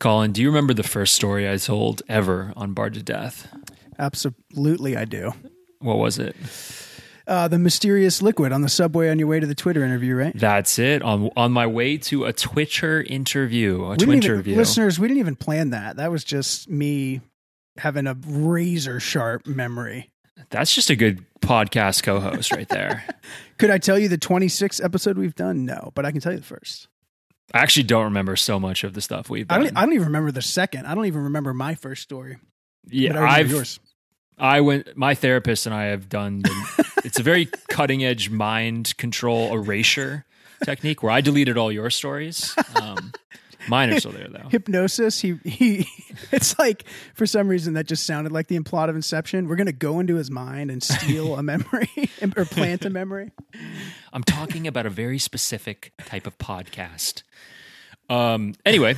Colin, do you remember the first story I told ever on Bar to Death? Absolutely, I do. What was it? Uh, the mysterious liquid on the subway on your way to the Twitter interview, right? That's it. On on my way to a Twitcher interview, a We Twitcher interview. listeners, we didn't even plan that. That was just me having a razor sharp memory. That's just a good podcast co-host right there. Could I tell you the 26th episode we've done? No, but I can tell you the first. I actually don't remember so much of the stuff we've I don't, I don't even remember the second. I don't even remember my first story. yeah, I I've yours. I went. My therapist and I have done. The, it's a very cutting edge mind control erasure technique where I deleted all your stories. Um, mine are still there though. Hypnosis. He he. It's like for some reason that just sounded like the plot of Inception. We're gonna go into his mind and steal a memory or plant a memory. I'm talking about a very specific type of podcast. Um. Anyway,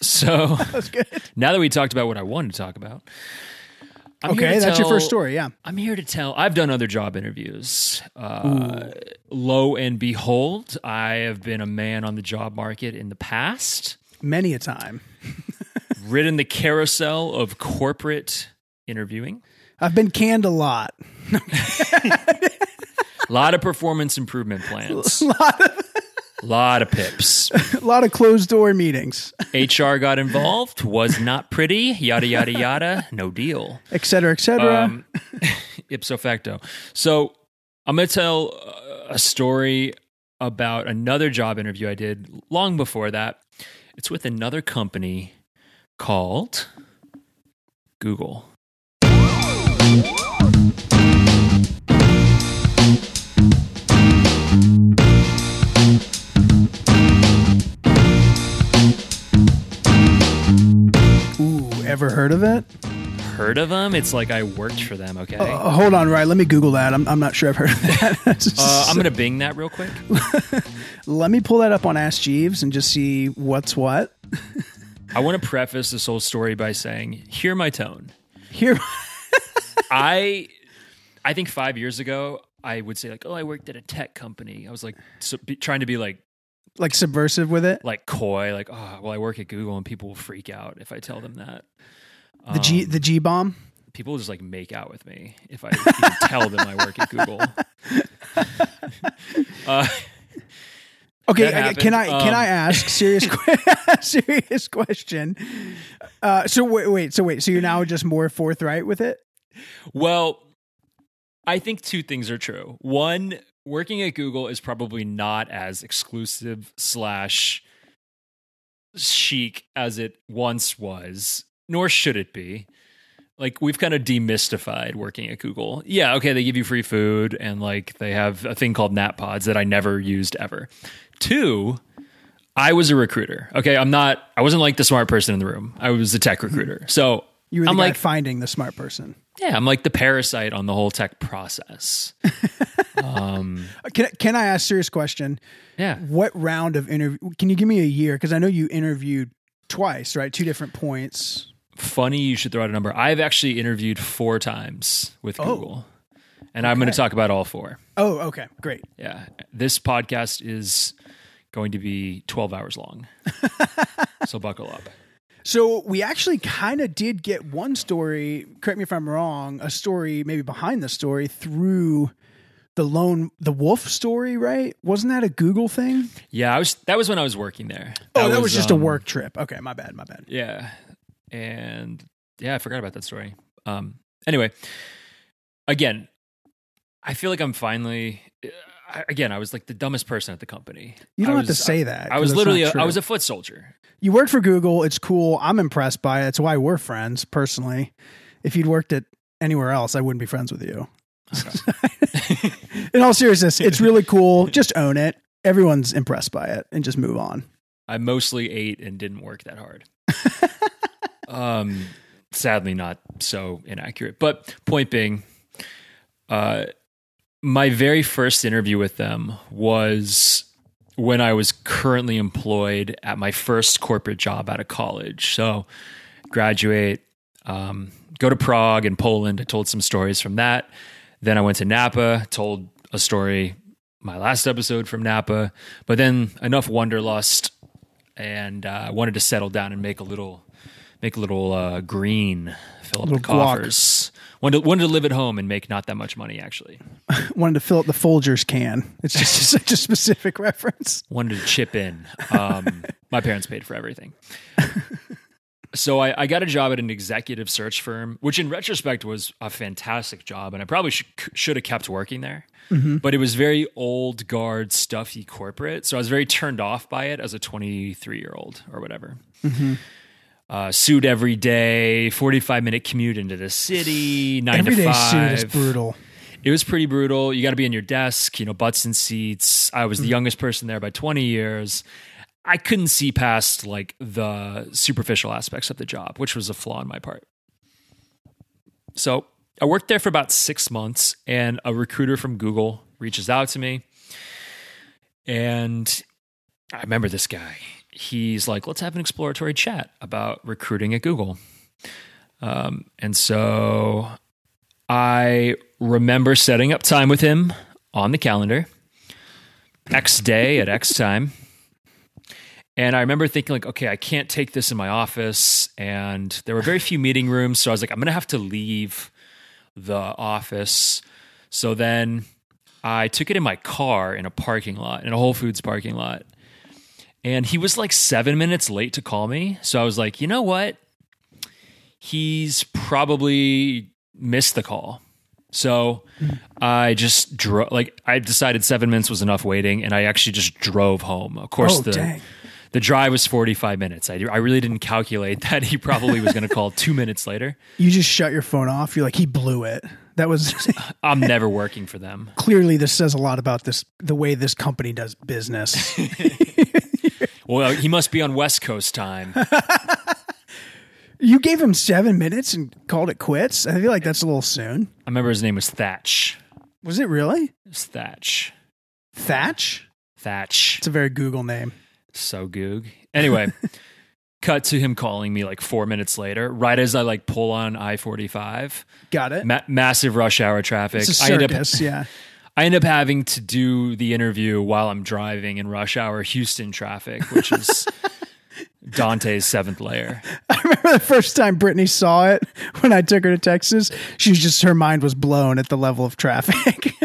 so That's good. now that we talked about what I wanted to talk about, I'm Okay, that's your first story. Yeah. I'm here to tell. I've done other job interviews. Uh, lo and behold, I have been a man on the job market in the past, Many a time. ridden the carousel of corporate interviewing, I've been canned a lot. a lot of performance improvement plans, a lot of pips. A lot of closed door meetings, HR got involved, was not pretty, yada, yada, yada, no deal. et cetera, et cetera. um, ipso facto. So I'm going to tell uh, a story about another job interview I did long before that. It's with another company called Google. Ever heard of it? Heard of them? It's like I worked for them, okay? Uh, hold on, right? Let me Google that. I'm, I'm not sure I've heard of that. Uh, I'm going to bing that real quick. Let me pull that up on Ask Jeeves and just see what's what. I want to preface this whole story by saying, hear my tone. Here, I I think five years ago I would say like, oh, I worked at a tech company. I was like so, be, trying to be like like subversive with it. like coy, like oh, well, I work at Google, and people will freak out if I tell them that. The G Um, the G bomb. people just like make out with me if I even tell them I work at Google. uh, Okay, that I- happened. can I can Um, I ask serious serious question? Uh, so wait, wait, so wait, so you're now just more forthright with it? well, I think two things are true. One, working at Google is probably not as exclusive slash chic as it once was, nor should it be. Like we've kind of demystified working at Google. Yeah, okay, they give you free food and like they have a thing called Nap Pods that I never used ever. Two, I was a recruiter. Okay, I'm not. I wasn't like the smart person in the room. I was a tech recruiter. So You were I'm like, finding the smart person. yeah, I'm like the parasite on the whole tech process. um, Can can I ask serious question? yeah, What round of interview? Can you give me a year? Because I know you interviewed twice, right? Two different points. Funny you should throw out a number. I've actually interviewed four times with Oh. Google, and I'm going to talk about all four. Oh, okay, great. Yeah, this podcast is going to be 12 hours long, so buckle up. So we actually kind of did get one story. Correct me if I'm wrong. A story, maybe behind the story, through the lone the wolf story, right? Wasn't that a Google thing? Yeah, I was. That was when I was working there. oh, that was, just a um, work trip. Okay, my bad, my bad. Yeah, and yeah, I forgot about that story. Um, anyway, again, I feel like I'm finally. I- Again, I was like the dumbest person at the company. You don't I have to say that. I was literally. A, I was a foot soldier. You worked for Google. It's cool. I'm impressed by it. That's why we're friends, personally. If you'd worked at anywhere else, I wouldn't be friends with you. In all seriousness, it's really cool. Just own it. Everyone's impressed by it and just move on. I mostly ate and didn't work that hard. um, sadly, not so inaccurate. But point being, uh, my very first interview with them was when I was currently employed at my first corporate job out of college. So, graduate, um, go to Prague and Poland. I told some stories from that. Then I went to Napa, told a story my last episode from Napa. But then enough wanderlust and uh, I wanted to settle down and make a little make a little uh, green, fill up the Little guac. coffers. Wanted to, wanted to live at home and make not that much money actually. Wanted to fill up the Folgers can. It's just such a specific reference. wanted to chip in. Um, my parents paid for everything. So I, I got a job at an executive search firm, which in retrospect was a fantastic job, and I probably should should have kept working there. But it was very old guard, stuffy corporate, so I was very turned off by it as a 23 year old or whatever. Uh, suit every day, 45 minute commute into the city, nine to Everyday five. suit is brutal. It was pretty brutal. You got to be in your desk, you know, butts and seats. I was the youngest person there by 20 years. I couldn't see past like the superficial aspects of the job, which was a flaw on my part. So I worked there for about six months, and a recruiter from Google reaches out to me. And I remember this guy. He's like, let's have an exploratory chat about recruiting at Google. Um, and so I remember setting up time with him on the calendar, X day at X time. And I remember thinking, like, okay, I can't take this in my office. And there were very few meeting rooms. So I was like, I'm going to have to leave the office. So then I took it in my car in a parking lot, in a Whole Foods parking lot. And he was like seven minutes late to call me. So I was like, you know what? He's probably missed the call. So I just drove, like, I decided seven minutes was enough waiting, and I actually just drove home. Of course, Oh, the, dang. the drive was 45 minutes. I, I really didn't calculate that he probably was going to call two minutes later. You just shut your phone off. You're like, he blew it. That was I'm never working for them. clearly this says a lot about this the way this company does business. Well, he must be on West Coast time. you gave him seven minutes and called it quits. I feel like that's a little soon. I remember his name was Thatch. Was it really? It was Thatch. Thatch? Thatch. It's a very Google name. So goog. Anyway, cut to him calling me like four minutes later, right as I like pull on I 45. Got it. Ma- massive rush hour traffic. it's a I end, up, circus, yeah. I end up having to do the interview while I'm driving in rush hour Houston traffic, which is Dante's seventh layer. I remember the first time Brittany saw it when I took her to Texas. She was just her mind was blown at the level of traffic.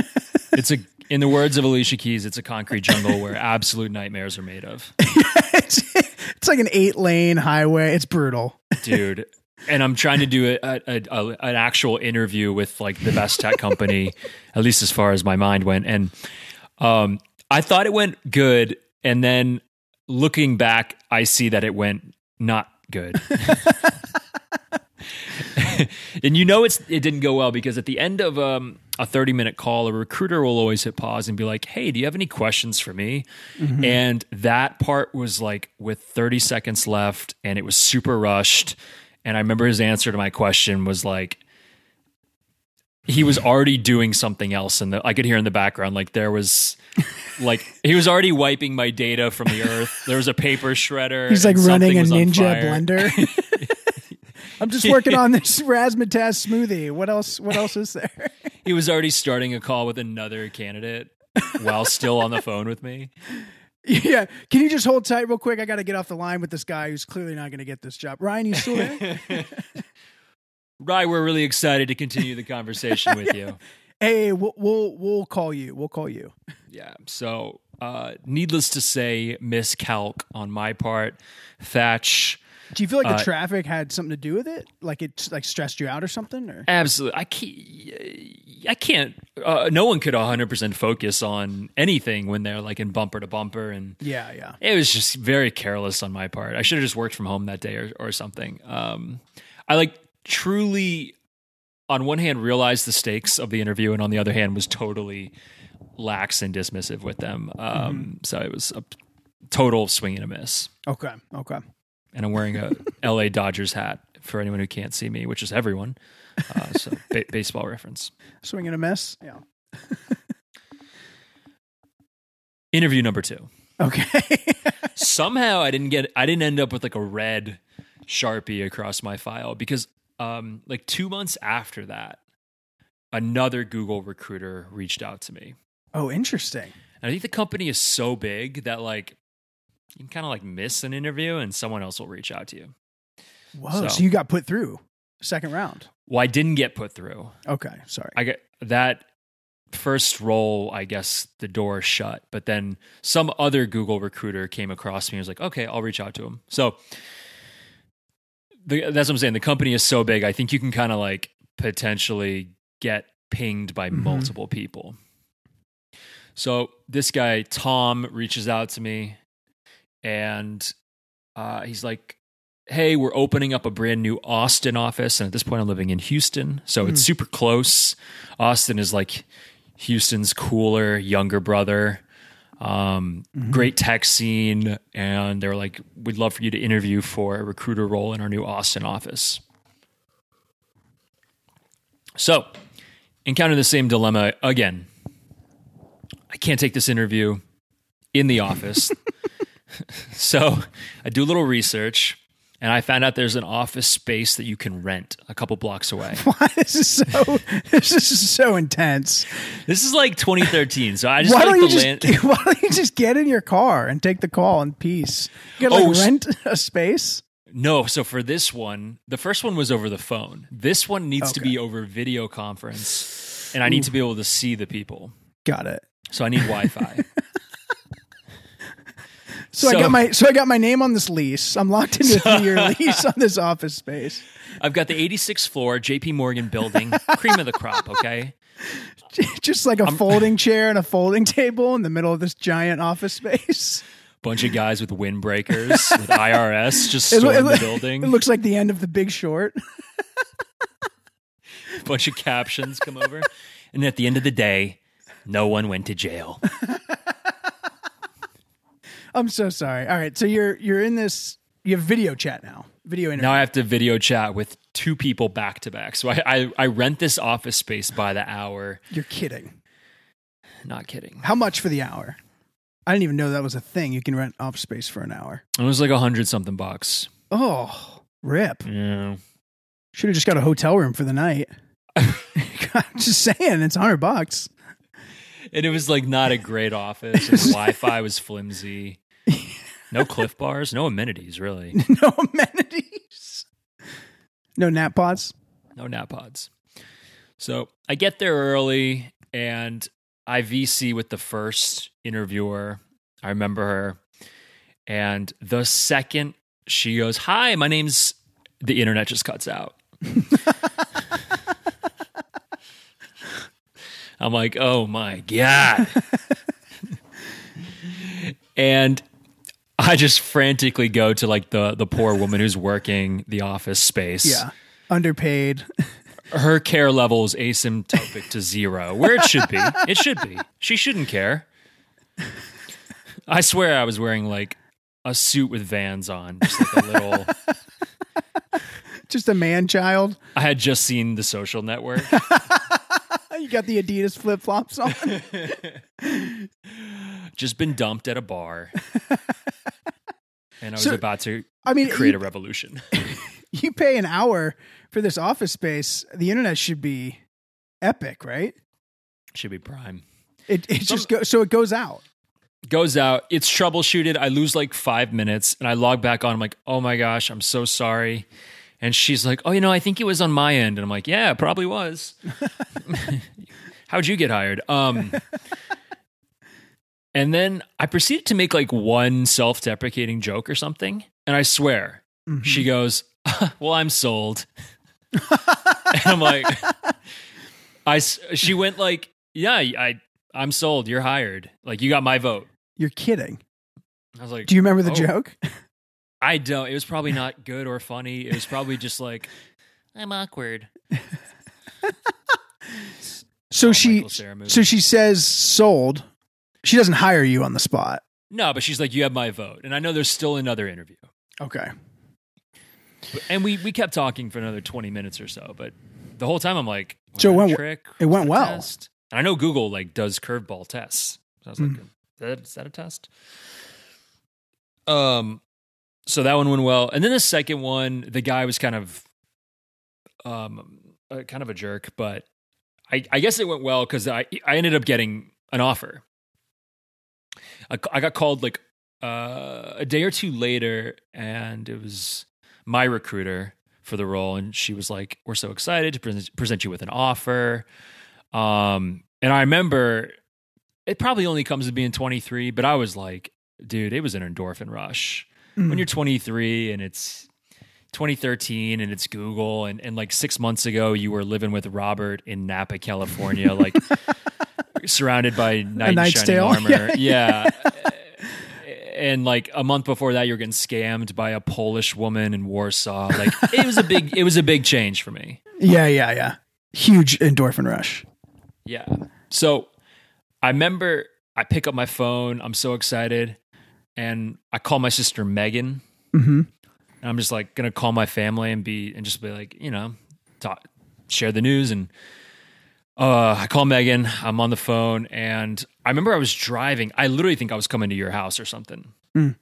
It's a, in the words of Alicia Keys, it's a concrete jungle where absolute nightmares are made of. it's, it's like an eight lane highway. It's brutal. dude. And I'm trying to do a, a, a, an actual interview with like the best tech company, at least as far as my mind went. And um, I thought it went good, and then looking back, I see that it went not good. and you know it's it didn't go well because at the end of um, a 30 minute call, a recruiter will always hit pause and be like, "Hey, do you have any questions for me?" And that part was like with 30 seconds left, and it was super rushed. And I remember his answer to my question was like, he was already doing something else, and I could hear in the background like there was. Like he was already wiping my data from the earth. There was a paper shredder. He's like running a ninja blender. I'm just working on this razzmatazz smoothie. What else? What else is there? He was already starting a call with another candidate while still on the phone with me. Yeah. Can you just hold tight real quick? I got to get off the line with this guy who's clearly not going to get this job. Ryan, you still there? Right, we're really excited to continue the conversation with you. hey, we'll, we'll we'll call you. We'll call you. Yeah. So, uh, needless to say, miscalc on my part. Thatch, Do you feel like the Uh, traffic had something to do with it? Like it like stressed you out or something? Or absolutely. I can't. I can't. Uh, no one could 100 percent focus on anything when they're like in bumper to bumper, and yeah, yeah. it was just very careless on my part. I should have just worked from home that day or, or something. Um, I like truly, on one hand, realized the stakes of the interview, and on the other hand, was totally lax and dismissive with them. Um, So it was a total swing and a miss. Okay, okay. And I'm wearing a LA Dodgers hat for anyone who can't see me, which is everyone. Uh, so ba- baseball reference. Swing and a miss. Yeah. Interview number two. Okay. somehow I didn't get I didn't end up with like a red sharpie across my file because um like 2 months after that another Google recruiter reached out to me. oh, interesting. And I think the company is so big that like you can kind of like miss an interview and someone else will reach out to you. Whoa. So, So- you got put through second round. Well, I didn't get put through. Okay. Sorry. I get that first role, I guess the door shut, but then some other Google recruiter came across me and was like, okay, I'll reach out to him. So the, that's what I'm saying. The company is so big, I think you can kind of like potentially get pinged by Mhm. multiple people. So this guy, Tom, reaches out to me and uh, he's like, Hey, we're opening up a brand new Austin office. And at this point, I'm living in Houston. So it's Hmm. super close. Austin is like Houston's cooler, younger brother. Um, Mhm. Great tech scene. And they're like, We'd love for you to interview for a recruiter role in our new Austin office. So, encounter the same dilemma again. I can't take this interview in the office. so, I do a little research and I found out there's an office space that you can rent a couple blocks away. Why this is so this is so intense. this is like 2013, so I just Why don't like you the just land. why don't you just get in your car and take the call in peace? You gotta Oh, s- rent a space. No, so for this one, the first one was over the phone. This one needs to be over video conference, and I need to be able to see the people. Got it. So I need Wi-Fi. So, I got my so I got my name on this lease. I'm locked into a three year lease on this office space. I've got the 86th floor JP Morgan building, cream of the crop, okay? Just like a folding chair and a folding table in the middle of this giant office space. Bunch of guys with windbreakers with IRS just It, storm lo- it the building. it looks like the end of the big short. Bunch of captions come over. And at the end of the day, no one went to jail. I'm so sorry. All right, so you're you're in this you have video chat now. Video interview. Now I have to video chat with two people back to back. So I, I, I rent this office space by the hour. you're kidding. Not kidding. How much for the hour? I didn't even know that was a thing. You can rent office space for an hour. It was like a hundred something bucks. Oh, rip. Yeah. Should have just got a hotel room for the night. I'm just saying, it's a hundred bucks. And it was like not a great office. The Wi-Fi was flimsy. No Clif bars, no amenities really. no amenities. No nap pods. No nap pods. So I get there early and I VC with the first interviewer. I remember her. And the second she goes, Hi, my name's the internet just cuts out. I'm like, oh my God. and I just frantically go to like the the poor woman who's working the office space Yeah. Underpaid. her care level is asymptotic to zero, where it should be. It should be. She shouldn't care. I swear I was wearing like a suit with vans on, just like a little. Just a man child. I had just seen the social network. You got the Adidas flip flops on. just been dumped at a bar. And I was So- about to I mean, create you, a revolution. you pay an hour for this office space. The internet should be epic, right? Should be prime. It it just goes so it goes out. goes out. It's troubleshooted. I lose like five minutes and I log back on. I'm like, oh my gosh, I'm so sorry. And she's like, oh, you know, I think it was on my end. And I'm like, yeah, it probably was. How'd you get hired? Um, and then I proceeded to make like one self deprecating joke or something. And I swear, Mhm. she goes, well, I'm sold. and I'm like, I, she went like, yeah, I, I'm sold. You're hired. Like, you got my vote. You're kidding. I was like, Do you remember the Oh. joke? I don't. It was probably not good or funny. It was probably just like I'm awkward. So she Michael Cera movie. so she says sold. She doesn't hire you on the spot. no, but she's like, you have my vote, and I know there's still another interview, Okay. and we we kept talking for another twenty minutes or so, but the whole time I'm like, So it went- trick? it went Was that a well. test? And I know Google like does curveball tests. So I was like, Mm. is, that, is that a test? Um, so that one went well, and then the second one, the guy was kind of, um, uh, kind of a jerk, but I I guess it went well because I I ended up getting an offer. I, I got called like uh, a day or two later, and it was my recruiter for the role, and she was like, "We're so excited to present, present you with an offer." Um, and I remember it probably only comes to being 23, but I was like, dude, it was an endorphin rush. Mm. When you're 23 and it's 2013 and it's Google, and, and like six months ago, you were living with Robert in Napa, California, like surrounded by knight in shining Tale. armor. yeah. And like a month before that, you're getting scammed by a Polish woman in Warsaw. Like it was a big, it was a big change for me. Yeah, yeah, yeah. Huge endorphin rush. Yeah. So I remember I pick up my phone. I'm so excited. And I call my sister Megan. hmm And I'm just like going to call my family and be, and just be like, you know, talk, share the news. And uh, I call Megan. I'm on the phone. And I remember I was driving. I literally think I was coming to your house or something. Mm.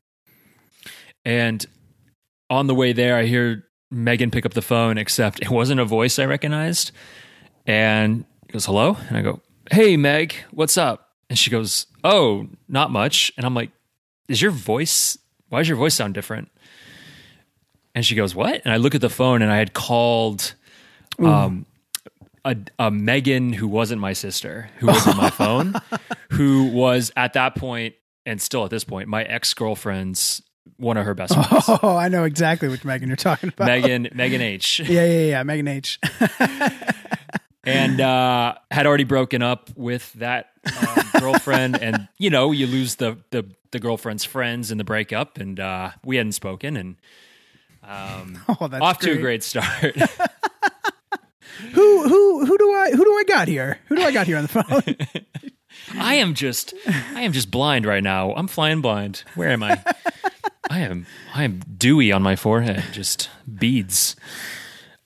And on the way there, I hear Megan pick up the phone, except it wasn't a voice I recognized. And he goes, hello? And I go, hey, Meg, what's up? And she goes, oh, not much. And I'm like, is your voice, why does your voice sound different? And she goes, what? And I look at the phone and I had called um, a, a Megan who wasn't my sister, who was on my phone, who was at that point and still at this point, my ex girlfriend's one of her best friends. Oh, I know exactly which Megan you're talking about. Megan, Megan H. Yeah, yeah, yeah. Megan H. and uh, had already broken up with that um, girlfriend, and you know you lose the, the the girlfriend's friends in the breakup, and uh, we hadn't spoken, and um, Oh, off to a great. great start. Who who who do I who do I got here? Who do I got here on the phone? I am just I am just blind right now. I'm flying blind. Where am I? I am I am dewy on my forehead, just beads.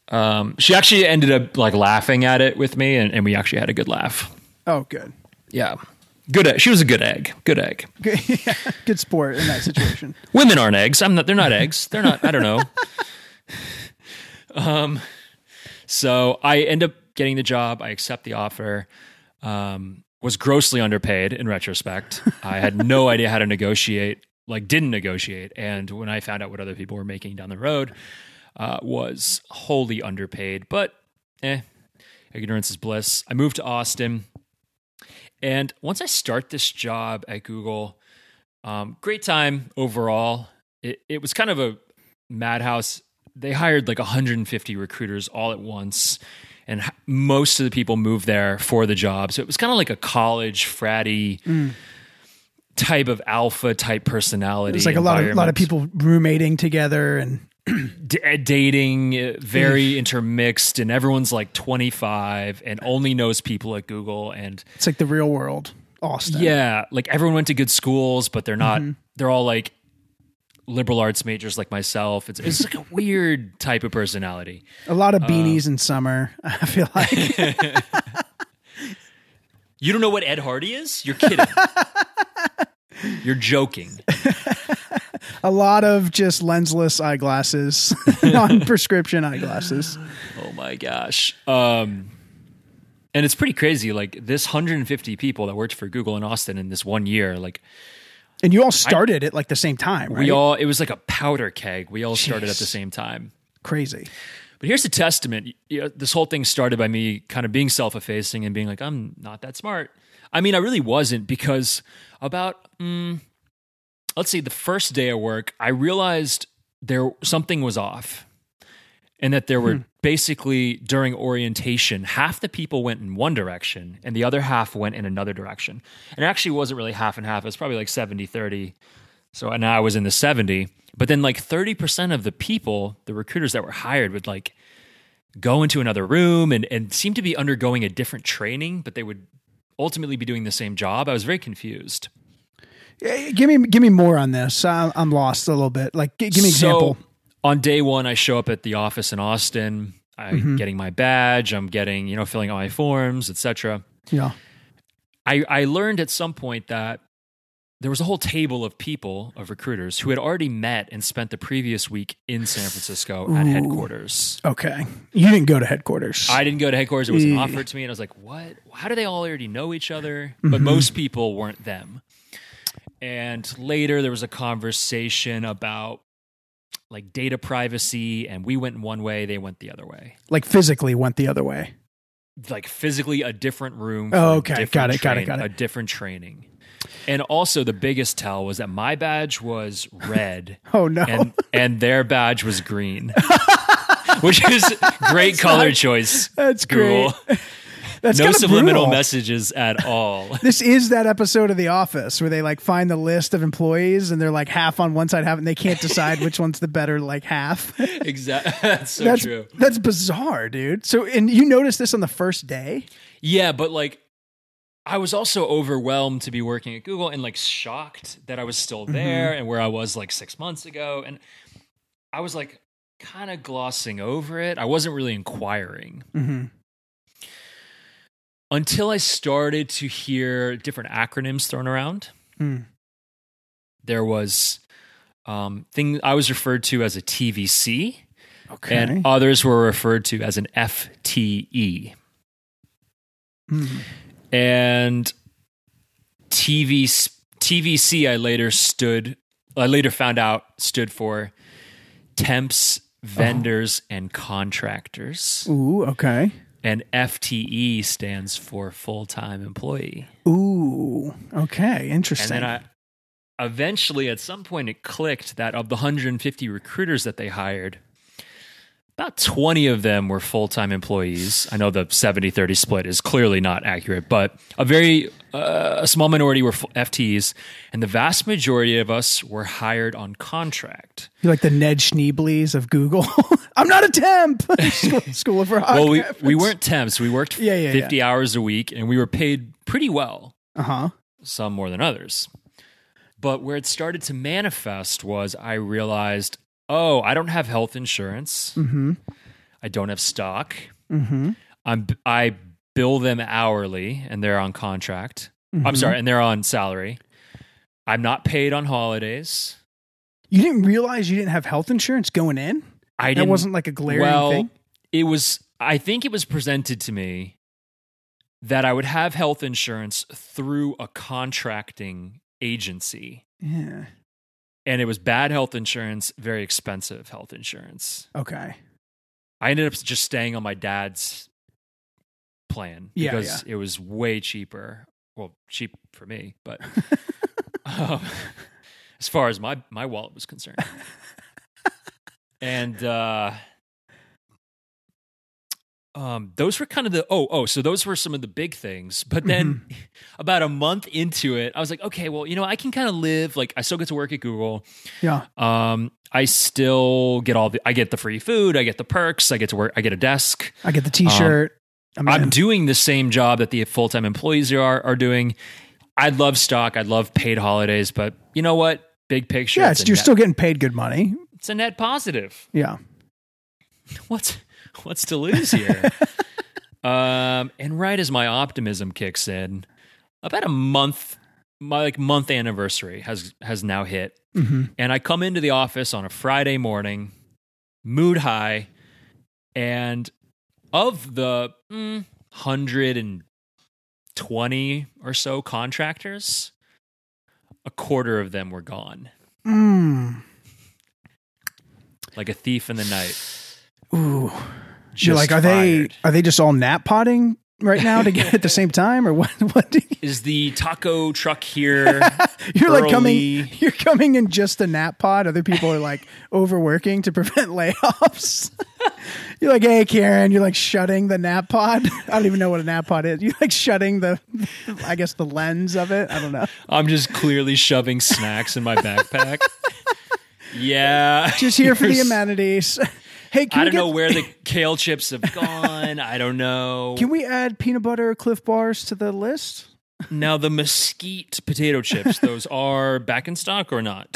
Um, she actually ended up like laughing at it with me, and, and we actually had a good laugh. oh, good. Yeah, good. egg. She was a good egg. Good egg. Good, yeah, good sport in that situation. Women aren't eggs. I'm not. They're not eggs. They're not. I don't know. Um, so I end up getting the job. I accept the offer. Um, was grossly underpaid in retrospect. I had no idea how to negotiate. Like, didn't negotiate. And when I found out what other people were making down the road, uh, was wholly underpaid. But eh, ignorance is bliss. I moved to Austin. And once I start this job at Google, um, great time overall. It, it was kind of a madhouse. They hired like 150 recruiters all at once, and most of the people moved there for the job. So it was kind of like a college fratty type of alpha type personality. It's like a lot of lot of people roommating together and D- uh, dating, uh, very intermixed, and everyone's like 25 and only knows people at Google and it's like the real world. Austin. Yeah, like everyone went to good schools, but they're not. They're all like liberal arts majors, like myself. It's it's like a weird type of personality. A lot of Uh, beanies in summer, I feel like. You don't know what Ed Hardy is? You're kidding. You're joking. a lot of just lensless eyeglasses, non prescription eyeglasses. Oh my gosh. Um, and it's pretty crazy. Like this 150 people that worked for Google in Austin in this one year, like And you all started at like the same time, right? we all, it was like a powder keg. We all started at the same time. Crazy. But here's the testament. You know, this whole thing started by me kind of being self-effacing and being like, I'm not that smart. I mean, I really wasn't because about, mm, let's see, the first day of work, I realized there something was off, and that there were basically during orientation, half the people went in one direction and the other half went in another direction. And it actually wasn't really half and half. It was probably like 70 30. So and I was in the 70. But then like 30% of the people, the recruiters that were hired would like go into another room and, and seem to be undergoing a different training, but they would ultimately be doing the same job. I was very confused. Eh, Give me give me more on this. I'm, I'm lost a little bit. Like, give me an example. So on day one, I show up at the office in Austin. I'm Mm-hmm. getting my badge. I'm getting, you know, filling out my forms, etc. Yeah. I, I learned at some point that there was a whole table of people, of recruiters, who had already met and spent the previous week in San Francisco at Ooh. headquarters. Okay. You didn't go to headquarters. I didn't go to headquarters. It was Yeah. offered to me, and I was like, "What? How do they all already know each other?" Mm-hmm. But most people weren't them. And later there was a conversation about like data privacy, and we went one way, they went the other way. Like physically went the other way. Like physically a different room. Oh, okay. different Got it, got it, got it. A different training. And also the biggest tell was that my badge was red Oh no. and and their badge was green. Which is great color choice. That's cool. great. That's no subliminal brutal. messages at all. This is that episode of The Office where they like find the list of employees and they're like half on one side, half, and they can't decide which one's the better like half. exactly. That's so that's true. that's bizarre, dude. So, and you noticed this on the first day? Yeah, but like I was also overwhelmed to be working at Google and like shocked that I was still there and where I was like 6 months ago and I was like kind of glossing over it. I wasn't really inquiring Mm-hmm. Until I started to hear different acronyms thrown around. Mm. There was um thing I was referred to as a TVC Okay. and others were referred to as an FTE. Mhm. and TV TVC I later stood I later found out stood for temps, vendors and contractors Ooh, okay. And FTE stands for full-time employee. Ooh, okay. Interesting. And then I eventually at some point it clicked that of the 150 recruiters that they hired about 20 of them were full-time employees. I know the 70-30 split is clearly not accurate, but a very uh, a small minority were f- FTEs and the vast majority of us were hired on contract. You're like the Ned Schneeblys of Google. I'm not a temp. school, school of Rock. Well, we we weren't temps. We worked Yeah, yeah, 50 hours a week and we were paid pretty well. Uh huh. some more than others. But where it started to manifest was I realized, oh, I don't have health insurance. Mm-hmm. I don't have stock. Mm-hmm. I'm I bill them hourly and they're on contract. Mm-hmm. I'm sorry, and they're on salary. I'm not paid on holidays. You didn't realize you didn't have health insurance going in. I That didn't wasn't like a glaring well, thing. it was I think it was presented to me that I would have health insurance through a contracting agency. Yeah. And it was bad health insurance, very expensive health insurance. Okay. I ended up just staying on my dad's plan Yeah, because it was way cheaper. Well, cheap for me, but um, as far as my my wallet was concerned, and uh, um, those were kind of the oh oh so those were some of the big things. But then Mm-hmm. about a month into it, I was like, okay, well, you know, I can kind of live like I still get to work at Google. Yeah. Um, I still get all the I get the free food, I get the perks, I get to work, I get a desk. I get the T-shirt. I'm, I'm doing the same job that the full time employees are are doing. I'd love stock, I'd love paid holidays, but you know what? Big picture, yeah, it's, it's, you're net, still getting paid good money. it's a net positive. Yeah. What's what's to lose here? um, and right as my optimism kicks in, about a month, my like month anniversary has has now hit, Mm-hmm. and I come into the office on a Friday morning, mood high, and of the mm, hundred and twenty or so contractors, a quarter of them were gone, Mm. like a thief in the night. Ooh. Just You're like, are they are they just all nap potting right now to get at the same time, or what? What? Do you, Is the taco truck here? you're like coming. You're coming in just a nap pod. Other people are like overworking to prevent layoffs. you're like, hey, Karen. You're like shutting the nap pod. I don't even know what a nap pod is. You're like shutting the, I guess the lens of it. I don't know. I'm just clearly shoving snacks in my backpack. yeah. Just here for the amenities. Hey, I don't get, know where the kale chips have gone. I don't know. Can we add peanut butter Clif bars to the list? now the mesquite potato chips, those are back in stock or not?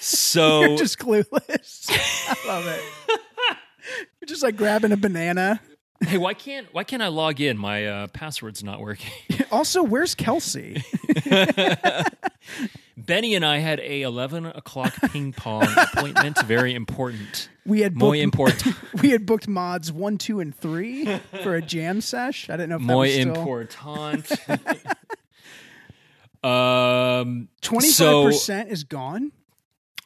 so You're just clueless. I love it. You're just like grabbing a banana. hey, why can't why can't I log in? My uh, password's not working. Also, where's Kelsey? Benny and I had a eleven o'clock ping pong appointment. Very important. We had Muy booked, important. we had booked mods one, two, and three for a jam sesh. I didn't know if that Muy was important. um, twenty five percent is gone.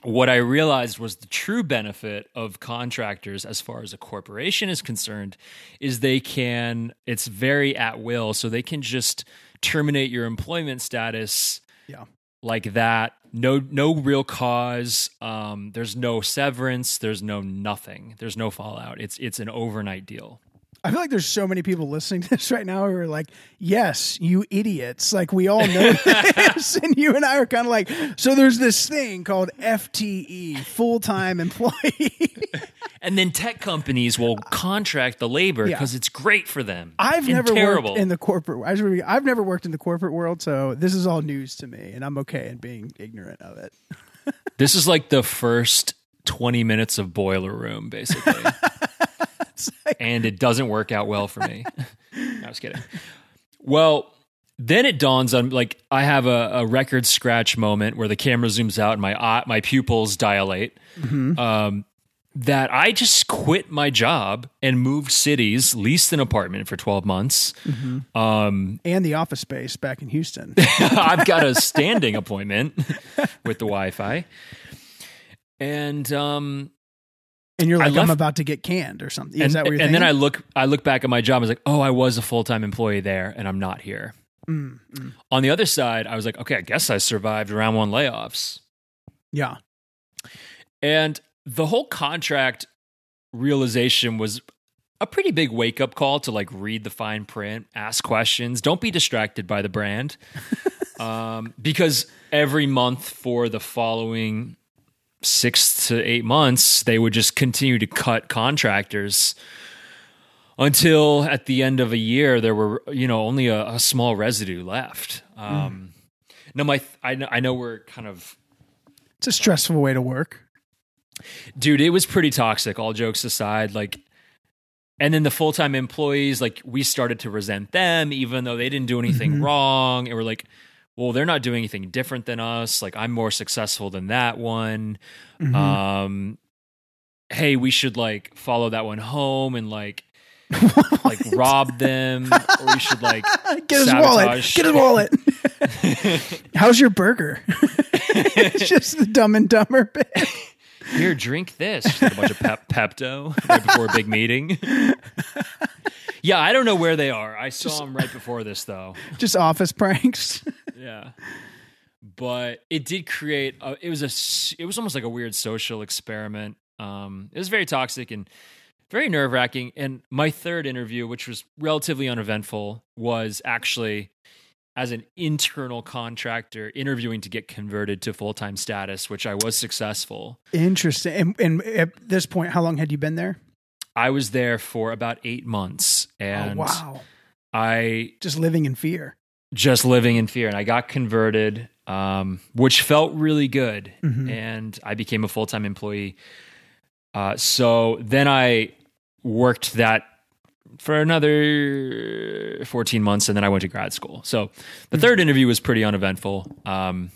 what I realized was the true benefit of contractors, as far as a corporation is concerned, is they can. It's very at will, so they can just terminate your employment status Yeah. Like that. No no real cause. Um there's no severance. There's no nothing. There's no fallout. It's it's an overnight deal I feel like there's so many people listening to this right now who are like, "Yes, you idiots!" Like we all know this, and you and I are kind of like, "So there's this thing called FTE, full time employee." and then tech companies will contract the labor Yeah. because it's great for them I've And never terrible worked in the corporate. I've never worked in the corporate world, so this is all news to me, and I'm okay in being ignorant of it. this is like the first 20 minutes of boiler room basically and it doesn't work out well for me no, i was kidding well then it dawns on like I have a, a record scratch moment where the camera zooms out and my eye, my pupils dilate. Um, that I just quit my job and moved cities, leased an apartment for twelve months. Um, And the office space back in Houston. I've got a standing appointment with the Wi-Fi, and um, And you're like, I'm about to get canned or something. Is and, that what you're and then I look I look back at my job. I was like, oh, I was a full time employee there, and I'm not here. Mm, mm. On the other side, I was like, okay, I guess I survived round one layoffs. Yeah. And the whole contract realization was a pretty big wake up call to like read the fine print, ask questions, don't be distracted by the brand. um, because every month for the following six to eight months, they would just continue to cut contractors until at the end of a year there were you know only a, a small residue left. Um, No, my I know, I know we're kind of It's a stressful way to work. dude it was pretty toxic all jokes aside like and then the full-time employees like we started to resent them even though they didn't do anything Mhm. wrong and we're like well they're not doing anything different than us like i'm more successful than that one Mhm. um hey we should like follow that one home and like like rob them or we should like Get his wallet. Get his wallet. How's your burger? it's just the dumb and dumber bit. here drink this Just like a bunch of pep- pepto right before a big meeting yeah i don't know where they are. I saw them right before this though. Just office pranks. yeah. But it did create a, it was a it was almost like a weird social experiment. Um it was very toxic and very nerve-wracking. And my third interview which was relatively uneventful was actually as an internal contractor interviewing to get converted to full-time status which i was successful. Interesting. And, and at this point, how long had you been there? I was there for about eight months, and oh, wow. I Just living in fear. just living in fear, and I got converted, um, which felt really good, Mhm. and I became a full time employee. Uh, so then I worked that for another fourteen months, and then I went to grad school. So the third interview was pretty uneventful. Um,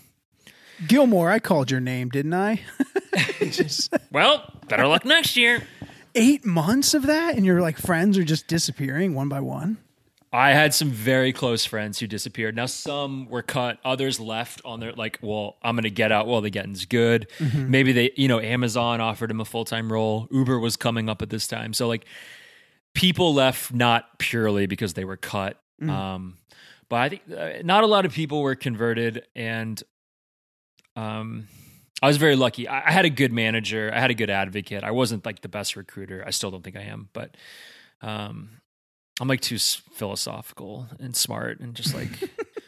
Gilmore, I called your name, didn't I? just well, better luck next year. Eight months of that, and your like friends are just disappearing one by one. I had some very close friends who disappeared. Now some were cut, others left on their like, well, I'm going to get out while the getting's good. Maybe they, you know, Amazon offered him a full-time role. Uber was coming up at this time. So like people left not purely because they were cut. Mm. Um but I think uh, not a lot of people were converted and um I was very lucky. I, I had a good manager. I had a good advocate. I wasn't like the best recruiter. I still don't think I am, but um I'm like too s- philosophical and smart and just like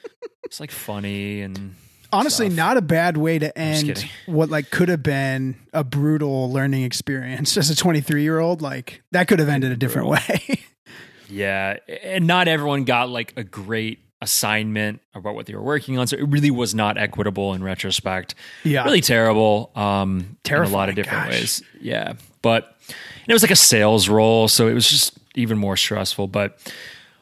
it's like funny and Honestly, stuff. not a bad way to end what like could have been a brutal learning experience as a 23 year old. Like that could have ended a different way. yeah, and not everyone got like a great assignment about what they were working on, so it really was not equitable in retrospect. yeah. Really terrible, um, in a lot of different gosh. ways. Yeah, but and it was like a sales role, so it was just even more stressful. But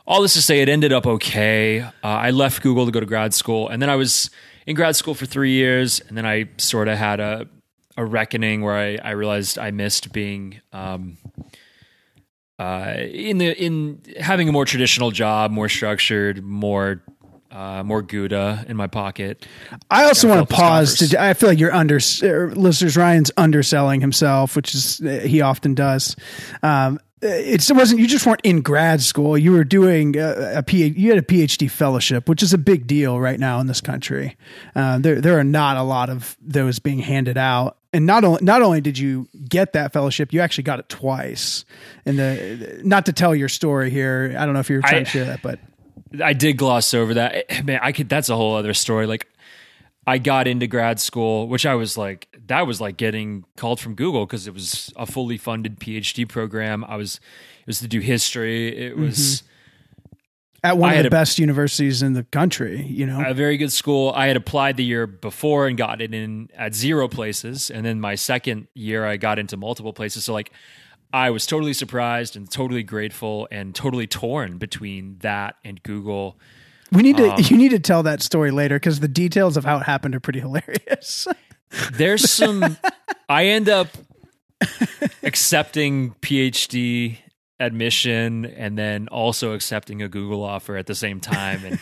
all this to say, it ended up okay. Uh, I left Google to go to grad school, and then I was in grad school for three years, and then I sort of had a a reckoning where I, I realized I missed being um, uh, in the in having a more traditional job, more structured, more uh, more Gouda in my pocket. I also want to pause to. I feel like you're under er, listeners. Ryan's underselling himself, which is he often does. Um, it wasn't you just weren't in grad school. You were doing a, a PhD. You had a PhD fellowship, which is a big deal right now in this country. Uh, there there are not a lot of those being handed out. And not only not only did you get that fellowship, you actually got it twice. And the not to tell your story here, I don't know if you're trying I- to share that, but I did gloss over that. Eh, Man, I could. That's a whole other story. Like, I got into grad school, which I was like, that was like getting called from Google because it was a fully funded PhD program. I was, it was to do history. It was mm-hmm. at one I of the a- best universities in the country, you know. a very good school. I had applied the year before and got it in at zero places, and then my second year I got into multiple places. So like, I was totally surprised and totally grateful and totally torn between that and Google. We need to. Um, you need to tell that story later because the details of how it happened are pretty hilarious. There's some. I end up accepting PhD admission and then also accepting a Google offer at the same time, and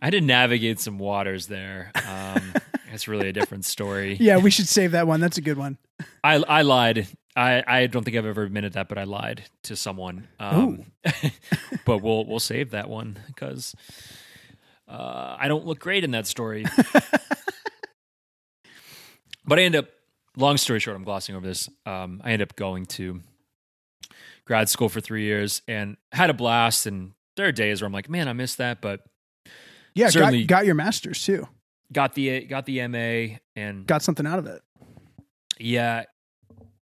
I had to navigate some waters there. Um, it's really a different story. yeah, we should save that one. That's a good one. I I lied. I, I don't think I've ever admitted that, but I lied to someone. Um, but we'll we'll save that one because uh, I don't look great in that story. but I end up. Long story short, I'm glossing over this. Um, I end up going to grad school for three years and had a blast. And there are days where I'm like, man, I missed that, but Yeah, Certainly- got, got your master's too. got the got the MA and Got something out of it. Yeah.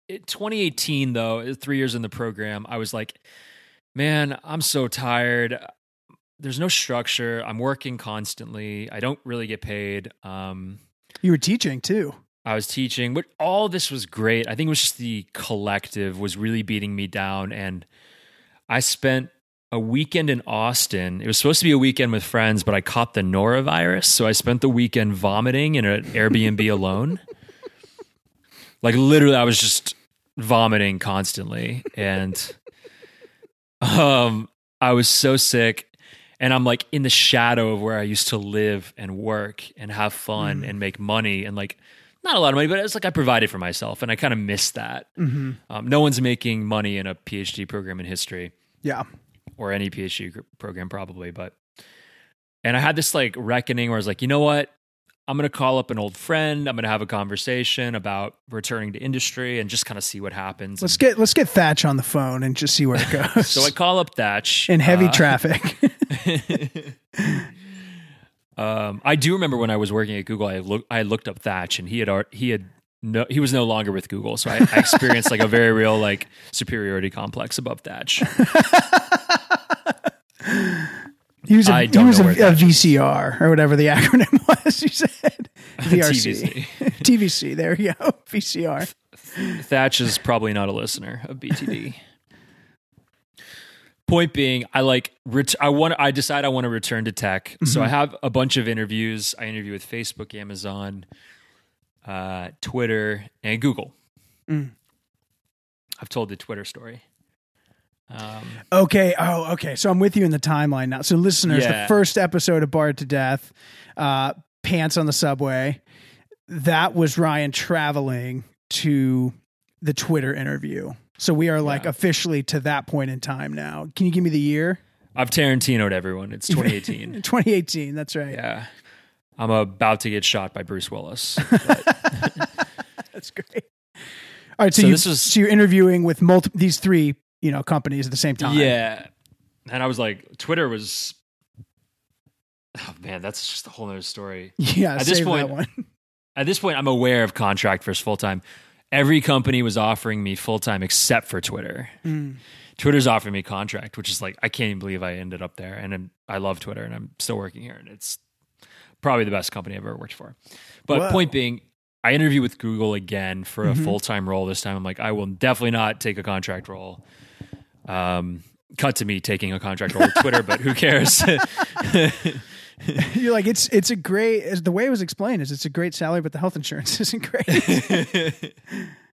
It, 2018, though, three years in the program, I was like, man, I'm so tired. There's no structure. I'm working constantly. I don't really get paid. Um, You were teaching too. I was teaching, but all this was great. I think it was just the collective was really beating me down. And I spent a weekend in Austin. It was supposed to be a weekend with friends, but I caught the norovirus. So I spent the weekend vomiting in an Airbnb alone. Like literally, I was just vomiting constantly. And um, I was so sick. And I'm like in the shadow of where I used to live and work and have fun and make money and like not a lot of money, but it's like I provided for myself and I kind of missed that. Mm-hmm. Um, no one's making money in a PhD program in history Yeah. or any PhD gr- program probably, but and I had this like reckoning where I was like, you know what? I'm going to call up an old friend. I'm going to have a conversation about returning to industry and just kind of see what happens. Let's get let's get Thatch on the phone and just see where it goes. so I call up Thatch in heavy uh, traffic. Um, I do remember when I was working at Google, I look, I looked up Thatch, and he had he had no, he was no longer with Google, so I, I experienced like a very real like superiority complex above Thatch. He was a, I he was a, a. VCR or whatever the acronym was. You said VRC, TVC. TVC. There you go. VCR. Thatch is probably not a listener of BTD. Point being, I like ret- I want I decide I want to return to tech. So I have a bunch of interviews. I interview with Facebook, Amazon, uh, Twitter, and Google. Mm. I've told the Twitter story. Um, Okay. Oh, okay. So I'm with you in the timeline now. So listeners, Yeah. the first episode of Barred to Death, uh, pants on the subway. That was Ryan traveling to the Twitter interview. So we are like Yeah. officially to that point in time now. Can you give me the year? I've Tarantinoed everyone. It's 2018. 2018. That's right. yeah. I'm about to get shot by Bruce Willis. That's great. All right. So, So you, this was- so you're interviewing with multi, these three, you know, companies at the same time. Yeah. And I was like, Twitter was. Oh man, that's just a whole nother story. Yeah. At this point-. At this point, I'm aware of contract versus full time. Every company was offering me full time except for Twitter. Mm. Twitter's offering me contract, which is like I can't even believe I ended up there. And I'm, I love Twitter, and I'm still working here, and it's probably the best company I've ever worked for. But Whoa. point being, I interview with Google again for a Mhm. full time role this time. I'm like, I will definitely not take a contract role. Um, cut to me taking a contract role with Twitter, but who cares? You're like it's it's a great the way it was explained is it's a great salary, but the health insurance isn't great.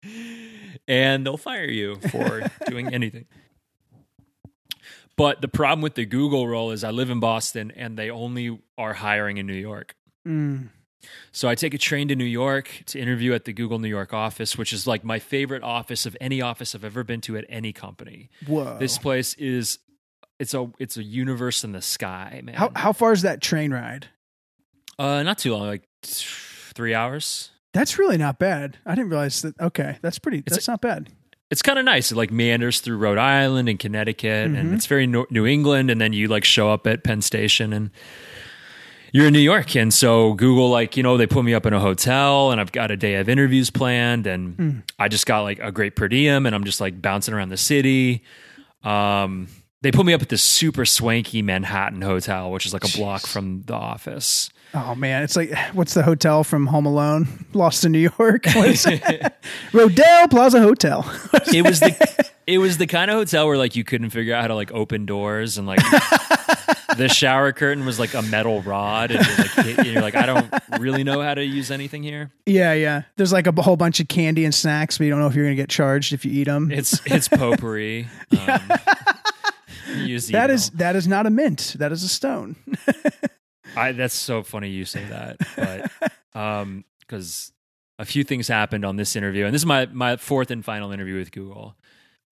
and they'll fire you for doing anything. But the problem with the Google role is I live in Boston and they only are hiring in New York. Mm. So I take a train to New York to interview at the Google New York office, which is like my favorite office of any office I've ever been to at any company. Whoa. This place is it's a it's a universe in the sky, man. how how far is that train ride? uh not too long, like 3 hours. That's really not bad. I didn't realize that. Okay, that's pretty. that's not bad. It's kind of nice. It like meanders through Rhode Island and Connecticut Mhm. and it's very no- New England and then you like show up at Penn Station and you're in New York and so Google like, you know, they put me up in a hotel and I've got a day of interviews planned and Mm. I just got like a great per diem and I'm just like bouncing around the city. Um, they put me up at this super swanky Manhattan hotel, which is like a block from the office. Oh man, it's like what's the hotel from Home Alone? Lost in New York. What is it? Plaza Hotel. It was the it was the kind of hotel where like you couldn't figure out how to like open doors and like the shower curtain was like a metal rod and you're like, you're like I don't really know how to use anything here. yeah, yeah. There's like a whole bunch of candy and snacks, but you don't know if you're going to get charged if you eat them. It's it's potpourri. Um, use that is that is not a mint. That is a stone. I that's so funny you say that, but um, because a few things happened on this interview, and this is my my fourth and final interview with Google,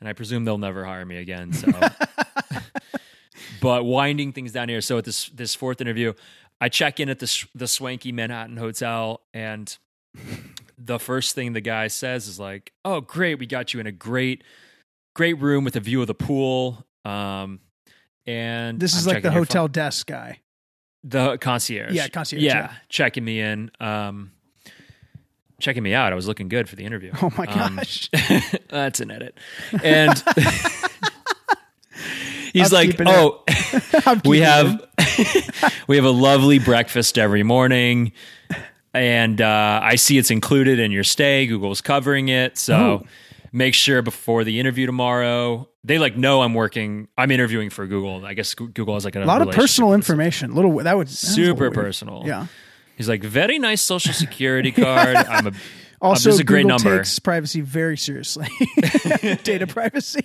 and I presume they'll never hire me again. So, but winding things down here. So at this this fourth interview, I check in at the the swanky Manhattan hotel, and the first thing the guy says is like, "Oh, great, we got you in a great great room with a view of the pool." Um, and This is I'm like the your phone- hotel desk guy. the concierge. Yeah, concierge, Yeah, yeah. checking me in. Um, checking me out. I was looking good for the interview. Oh my Um, gosh. that's an edit. And he's I'm like, "Oh, we have we have a lovely breakfast every morning." And uh, I see it's included in your stay. Google's covering it, so Oh. Make sure before the interview tomorrow. They like know I'm working. I'm interviewing for Google. I guess Google has like a a lot of personal information. Little that would that super personal. Yeah. He's like, very nice social security card. I'm a Also, this is a great number. takes privacy very seriously. Data privacy.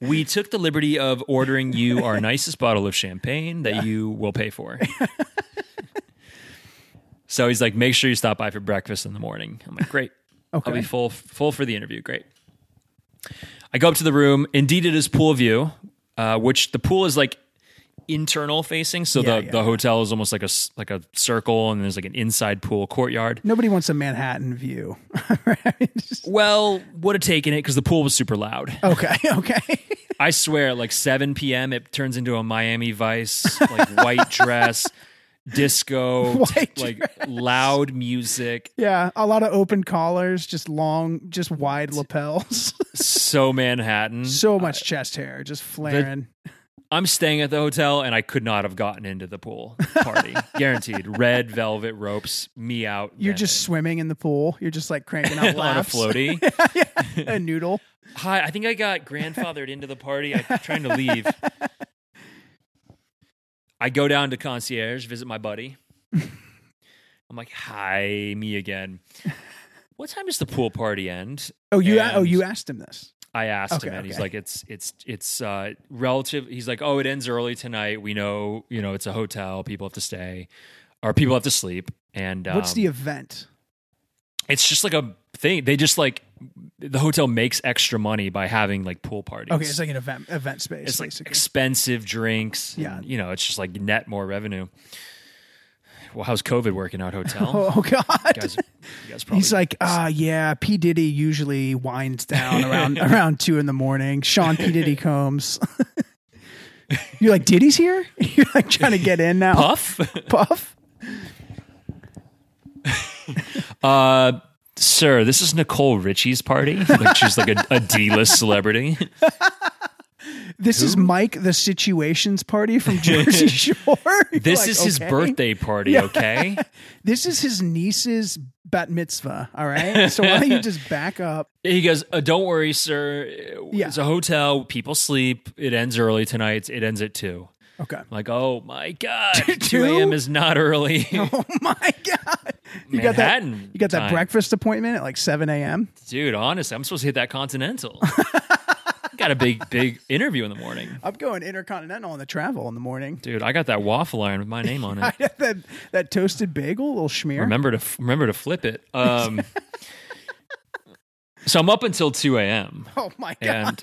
we took the liberty of ordering you our nicest bottle of champagne that you will pay for. so he's like, make sure you stop by for breakfast in the morning. I'm like, great. Okay. I'll be full full for the interview. Great. I go up to the room. Indeed, it is pool view, uh, which the pool is like internal facing. So Yeah, the, yeah. the hotel is almost like a s- like a circle, and there's like an inside pool courtyard. Nobody wants a Manhattan view. Right? Just- Well, would have taken it because the pool was super loud. okay. Okay. I swear, at like 7 p.m., it turns into a Miami Vice, like white dress, disco, like loud music, Yeah, a lot of open collars, just long, just wide lapels. so Manhattan. so much chest hair, just flaring. I'm staying at the hotel and I could not have gotten into the pool party. Guaranteed. Red velvet ropes, me out. You're just swimming in the pool. You're just like cranking out on a floaty. yeah, a noodle. Hi, I think I got grandfathered into the party. I'm trying to leave. I go down to concierge, visit my buddy. I'm like, "Hi, me again." What time does the pool party end? Oh, you oh you asked him this. I asked Okay, him, and he's like, "It's it's it's uh, relative." He's like, "Oh, it ends early tonight. We know, you know, it's a hotel. People have to stay, or people have to sleep." And What's um, the event? It's just like a thing. They just like the hotel makes extra money by having like pool parties. Okay, it's like an event event space. it's like basically. expensive drinks. and, Yeah. you know, it's just like net more revenue. Well, how's COVID working out, hotel? oh, oh, God. You guys, you guys probably He's like, ah, yeah. P Diddy usually winds down around around two in the morning. Sean P Diddy comes. You're like, Diddy's here. You're like trying to get in now. puff. Puff. Uh, sir, this is Nicole Richie's party. Like she's like a, a D-list celebrity. This is Mike, the Situation's Party from Jersey Shore. This like, is his okay. birthday party. Okay. This is his niece's bat mitzvah. All right. So why don't you just back up? He goes, uh, "Don't worry, sir. Yeah. It's a hotel. People sleep. It ends early tonight. It ends at two. Okay. Like, oh my god, Two? two a.m. is not early. Oh my god! You got that? Manhattan You got that time. breakfast appointment at like seven a.m. dude. Honestly, I'm supposed to hit that Continental. got a big, big interview in the morning, I'm going intercontinental on the travel in the morning. dude. I got that waffle iron with my name on I it. had that that toasted bagel, little schmear. remember to remember to flip it. Um, so I'm up until two a.m. Oh my god!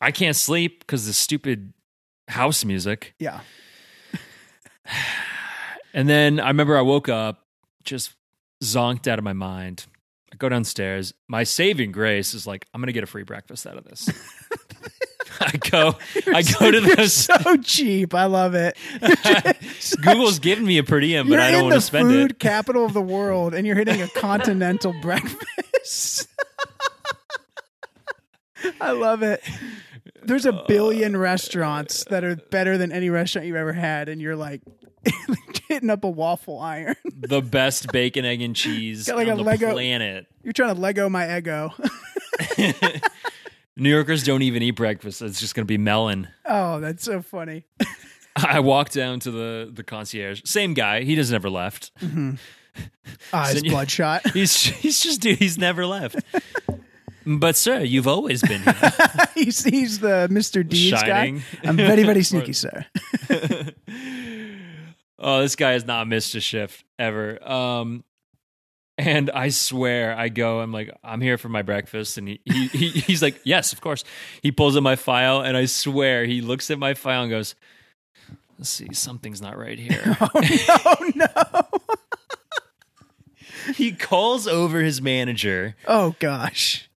I can't sleep because the stupid house music. yeah. And then I remember I woke up just zonked out of my mind. I go downstairs. My saving grace is like, I'm gonna get a free breakfast out of this. I go, I go to the so cheap. I love it. Google's giving me a per diem, but I don't want to spend food it. Food capital of the world, and you're hitting a continental breakfast. I love it. There's a billion restaurants that are better than any restaurant you've ever had, and you're like hitting up a waffle iron. The best bacon, egg, and cheese Got like on a the Lego- planet. You're trying to Leggo my Eggo. New Yorkers don't even eat breakfast. It's just gonna be melon. oh, that's so funny. I walk down to the the concierge. Same guy. He has never left. Mm-hmm. Eyes Then you- bloodshot. He's he's just dude. He's never left. But sir, you've always been here. he's he's the Mr. Deeds Shining. guy. I'm very very sneaky, sir. oh, this guy has not missed a shift ever. Um, and I swear, I go, I'm like, I'm here for my breakfast, and he, he, he he's like, yes, of course. He pulls up my file, and I swear, he looks at my file and goes, let's see, something's not right here. oh no! he calls over his manager. Oh gosh.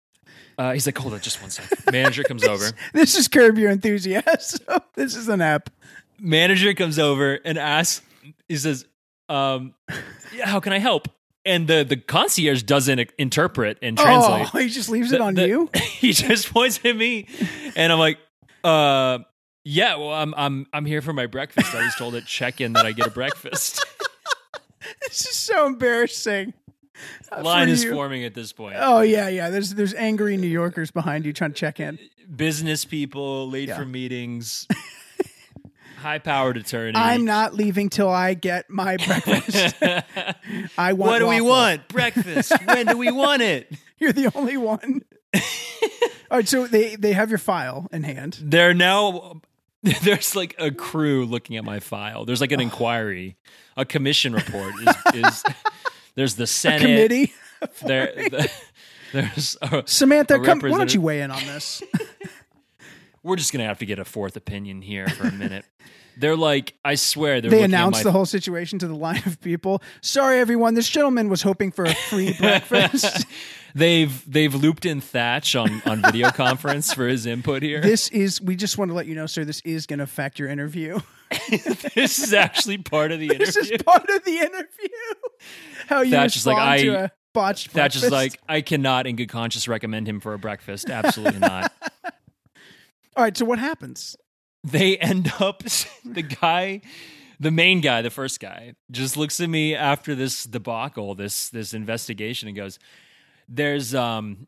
Uh, he's like, hold on, just one second. Manager comes over. This is Curb Your Enthusiasm. this is an app. manager comes over and asks he says um yeah, how can i help and the the concierge doesn't interpret and translate Oh, he just leaves it on the- you. he just points at me and i'm like uh yeah well i'm i'm i'm here for my breakfast i was told at check-in that i get a breakfast This is so embarrassing. Uh, line is you. forming at this point Oh yeah, yeah. There's there's angry New Yorkers behind you trying to check in. business people late Yeah. for meetings high powered attorney I'm not leaving till I get my breakfast. I want. what do we want breakfast when do we want it You're the only one. All right, so they they have your file in hand. They're now there's like a crew looking at my file. There's like an inquiry, a commission report is, is there's the Senate Committee. There, the, there's a, Samantha, a come. Why don't you weigh in on this? we're just gonna have to get a fourth opinion here for a minute. They're like, I swear, they're they announced my the whole situation to the line of people. Sorry, everyone. This gentleman was hoping for a free breakfast. they've they've looped in Thatch on on video conference for his input here. this is. We just want to let you know, sir. This is going to affect your interview. this is actually part of the This is part of the interview. How you Thatch is like, I- a botched Thatch is like, I cannot in good conscience recommend him for a breakfast. Absolutely not. All right. So what happens? they end up the guy the main guy the first guy just looks at me after this debacle this this investigation and goes there's um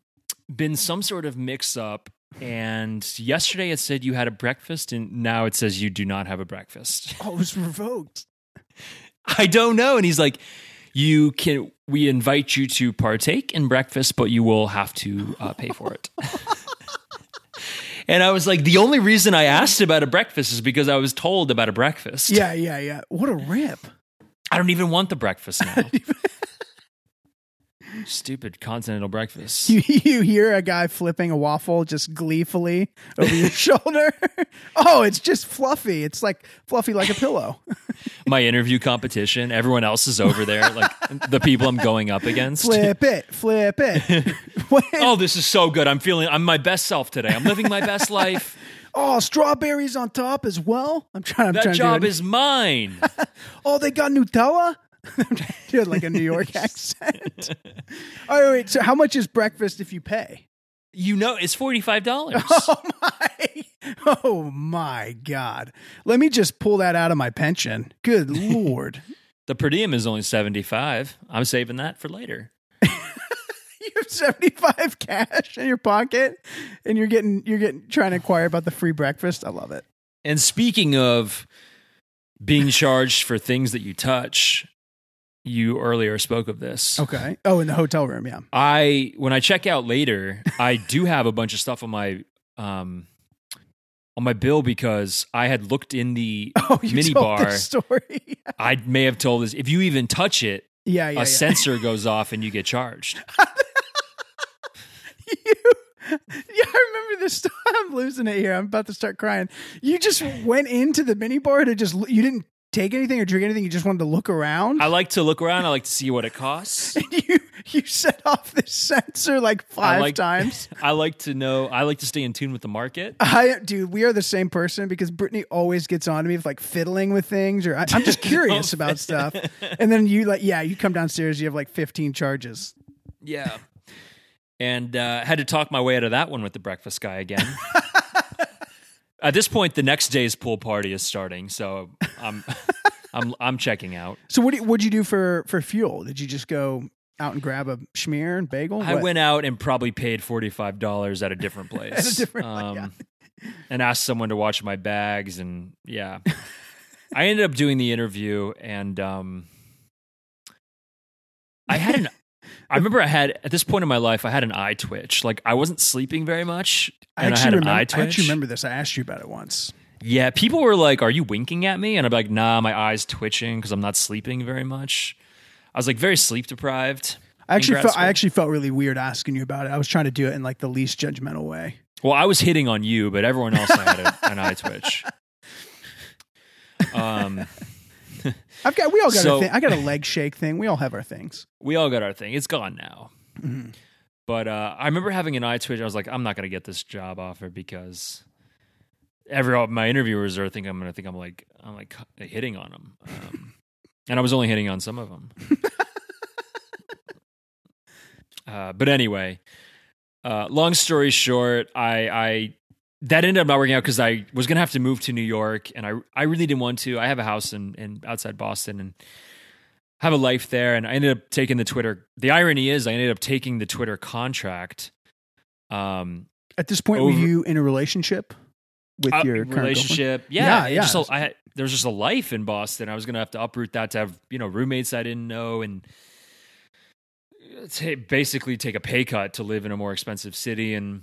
been some sort of mix up and yesterday it said you had a breakfast and now it says you do not have a breakfast Oh, it was revoked. i don't know and he's like you can we invite you to partake in breakfast but you will have to uh, pay for it and i was like the only reason i asked about a breakfast is because i was told about a breakfast Yeah, yeah, yeah. What a rip. I don't even want the breakfast now. Stupid continental breakfast. You, you hear a guy flipping a waffle just gleefully over your shoulder. oh, it's just fluffy. It's like fluffy like a pillow. My interview competition. Everyone else is over there, like the people I'm going up against. flip it, flip it. Oh, this is so good. I'm feeling I'm my best self today. I'm living my best life. oh, strawberries on top as well. I'm trying. I'm That trying job to is mine. Oh, they got Nutella. I'm trying to do like a New York accent. All right, oh, wait. So, how much is breakfast if you pay? You know, it's forty five dollars. Oh my! Oh my God! Let me just pull that out of my pension. Good lord! The per diem is only seventy five. I'm saving that for later. you have seventy five cash in your pocket, and you're getting you're getting trying to inquire about the free breakfast. I love it. And speaking of being charged for things that you touch. You earlier spoke of this. Okay. Oh, in the hotel room, yeah. I when I check out later, I do have a bunch of stuff on my um on my bill because I had looked in the Oh, you mini told bar. this story. I may have told this if you even touch it, yeah, yeah, a yeah. sensor goes off and you get charged. you, yeah, I remember this. Story. I'm losing it here. I'm about to start crying. You just went into the mini bar to just. You didn't take anything or drink anything. You just wanted to look around. I like to look around. I like to see what it costs. you you set off this sensor like five like- times. I like to know. I like to stay in tune with the market. I dude, we are the same person because Brittany always gets on to me with like fiddling with things, or I, I'm just curious about stuff. And then you like, yeah, you come downstairs, you have like 15 charges. Yeah. And uh, had to talk my way out of that one with the breakfast guy again. At this point, the next day's pool party is starting, so I'm I'm I'm checking out. So what do you, what'd you do for for fuel? Did you just go out and grab a schmear and bagel? I What? went out and probably paid forty five dollars at a different place. At a different- um, and asked someone to watch my bags, and yeah, I ended up doing the interview, and um, I had an. I remember I had at this point in my life I had an eye twitch. Like I wasn't sleeping very much, I and I, actually had an remember. eye twitch. I actually remember this. I asked you about it once. Yeah, people were like, "Are you winking at me?" And I'm like, "Nah, my eyes twitching because I'm not sleeping very much." I was like very sleep deprived. I actually felt. I actually felt really weird asking you about it. I was trying to do it in like the least judgmental way. Well, I was hitting on you, but everyone else had a, an eye twitch. Um, I've got. We all got So- a thing. I got a leg shake thing. We all have our things. we all got our thing. It's gone now. Mhm. But uh, I remember having an eye twitch. I was like, I'm not going to get this job offer because every all my interviewers are thinking I'm going to think I'm like I'm like hitting on them, um, and I was only hitting on some of them. uh, but anyway, uh, long story short, I, I that ended up not working out because I was going to have to move to New York, and I I really didn't want to. I have a house in, in outside Boston, and have a life there and I ended up taking the Twitter. The irony is I ended up taking the Twitter contract. Um, At this point, were you in a relationship with uh, your relationship. Yeah, Yeah, yeah. Just a, I had, there was just a life in Boston. I was going to have to uproot that to have you know roommates I didn't know and ta basically take a pay cut to live in a more expensive city and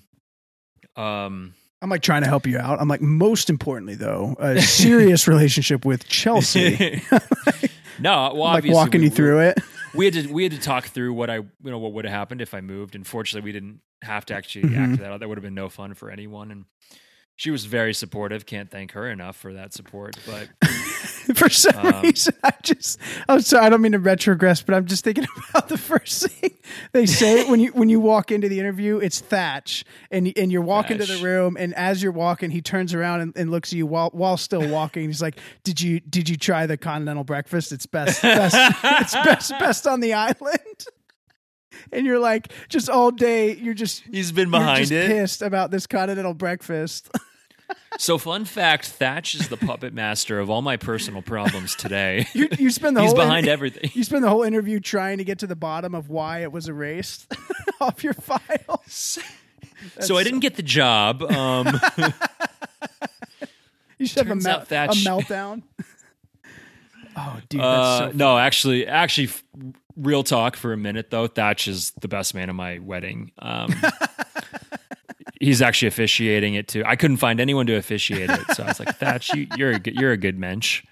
um I'm like trying to help you out. I'm like, most importantly, though, a serious relationship with Chelsea. no well I'm like walking we- you through it. we had to we had to talk through what I you know what would have happened if I moved. Unfortunately, we didn't have to actually Mhm. act that out. That would have been no fun for anyone. And she was very supportive. Can't thank her enough for that support. But For some Um, reason, I just, I'm sorry, I don't mean to retrogress, but I'm just thinking about the first thing they say when you when you walk into the interview. It's Thatch, and and you're walking to the room, and as you're walking, he turns around and, and looks at you while while still walking. He's like, "Did you did you try the continental breakfast? It's best, best it's best best on the island." And you're like, just all day, you're just he's been behind just it. pissed about this continental breakfast. So fun fact: Thatch is the puppet master of all my personal problems today. You, you spend the he's whole behind everything. You spend the whole interview trying to get to the bottom of why it was erased off your file. so I didn't get the job. Um, You should have a, mel- Thatch- a meltdown. oh, dude, that's uh, so no, actually, actually, real talk for a minute though. Thatch is the best man at my wedding. Um, he's actually officiating it too. I couldn't find anyone to officiate it, so I was like, Thatch, you, you're a good, you're a good mensch.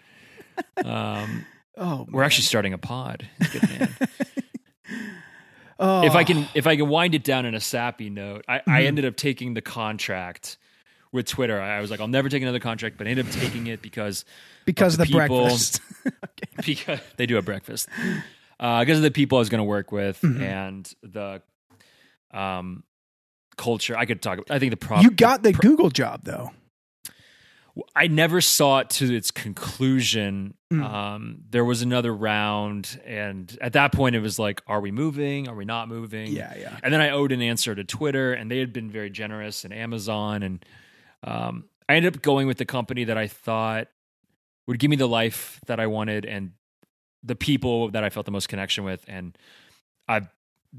Um, Oh, we're actually starting a pod. Good man. oh, if I can, if I can wind it down in a sappy note, I, I ended up taking the contract with Twitter. I was like, I'll never take another contract, but I ended up taking it because because the the people- breakfast. because they do a breakfast uh, because of the people I was going to work with Mhm. and the um culture. I could talk. I think the problem you got the Google job though. I never saw it to its conclusion. Mm. Um, there was another round, and at that point, it was like, "Are we moving? Are we not moving?" Yeah, yeah. And then I owed an answer to Twitter, and they had been very generous, and Amazon, and um, I ended up going with the company that I thought would give me the life that I wanted and the people that I felt the most connection with. And I've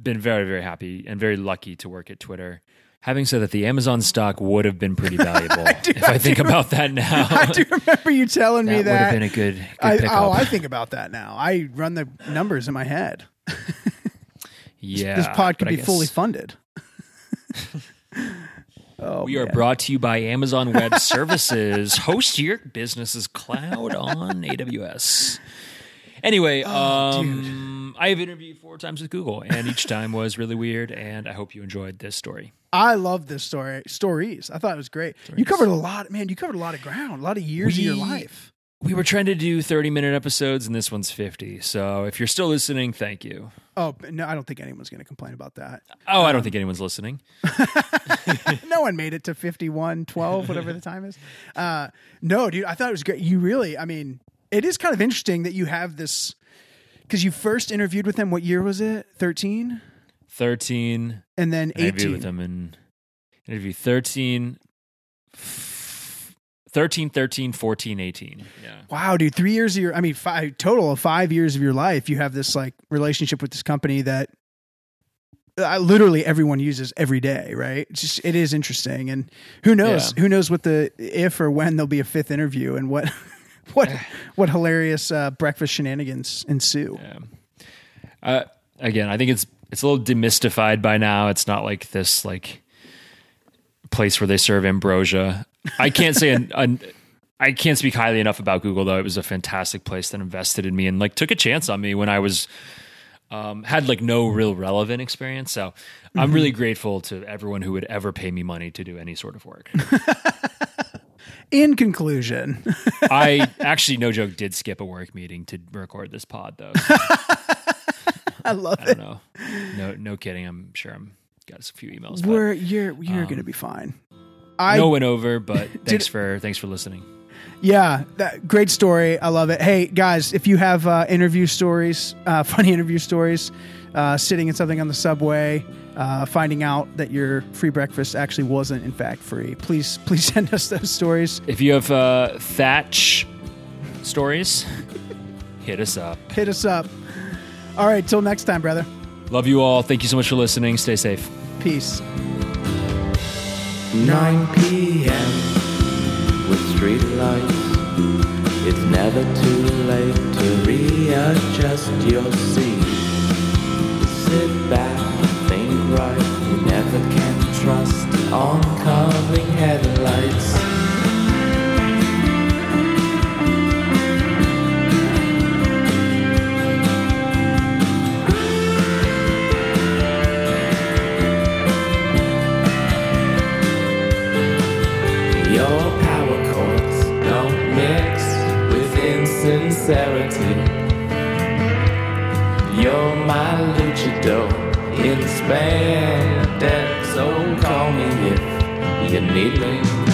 been very, very happy and very lucky to work at Twitter. Having said that, the Amazon stock would have been pretty valuable I do, if I think about that now. I do remember you telling me that would have been a good, good I, oh, I think about that now. I run the numbers in my head. yeah, this pod could I be fully funded. oh, We are brought to you by Amazon Web Services. Host your business's cloud on AWS. Anyway, Oh, um, I have interviewed four times with Google, and each time was really weird. And I hope you enjoyed this story. I love this story. Stories. I thought it was great. You covered a lot, man. You covered a lot of ground, a lot of years of your life. We were trying to do 30 minute episodes, and this one's 50. So if you're still listening, thank you. Oh no, I don't think anyone's going to complain about that. Oh, I don't think anyone's listening. no one made it to 51, 12, whatever the time is. Uh, no, dude, I thought it was great. You really, I mean, it is kind of interesting that you have this because you first interviewed with him. What year was it? 13? 13. And then I interviewed with him in interview 13, 13, 13, 14, 18. Yeah. Wow, dude, three years of your, I mean, five total of five years of your life, you have this like relationship with this company that uh, literally everyone uses every day, right? It's just, it is interesting. And who knows, Yeah. who knows what the, if or when there'll be a fifth interview and what, what, what hilarious uh, breakfast shenanigans ensue. Yeah. Uh, again, I think it's it's a little demystified by now. It's not like this like place where they serve ambrosia. I can't say an, an I can't speak highly enough about Google though. It was a fantastic place that invested in me and like took a chance on me when I was um, had like no real relevant experience. So I'm really grateful to everyone who would ever pay me money to do any sort of work. In conclusion, I actually, no joke, did skip a work meeting to record this pod though. I love it. I it. don't know. No, no kidding. I'm sure I'm got a few emails. We're, you're, you're going to be fine. I, no went over, but thanks for thanks for listening. Yeah, that, great story. I love it. Hey, guys, if you have uh, interview stories, uh, funny interview stories, uh, sitting in something on the subway, uh, finding out that your free breakfast actually wasn't in fact free, please please send us those stories. If you have uh, Thatch stories, hit us up. Hit us up. All right, till next time, brother. Love you all. Thank you so much for listening. Stay safe. Peace. 9 p.m. with street lights. It's never too late to readjust your seat. Sit back, think right. You never can trust oncoming headlights. Your power chords don't mix with insincerity. You're my luchador in spandex, so call me if you need me.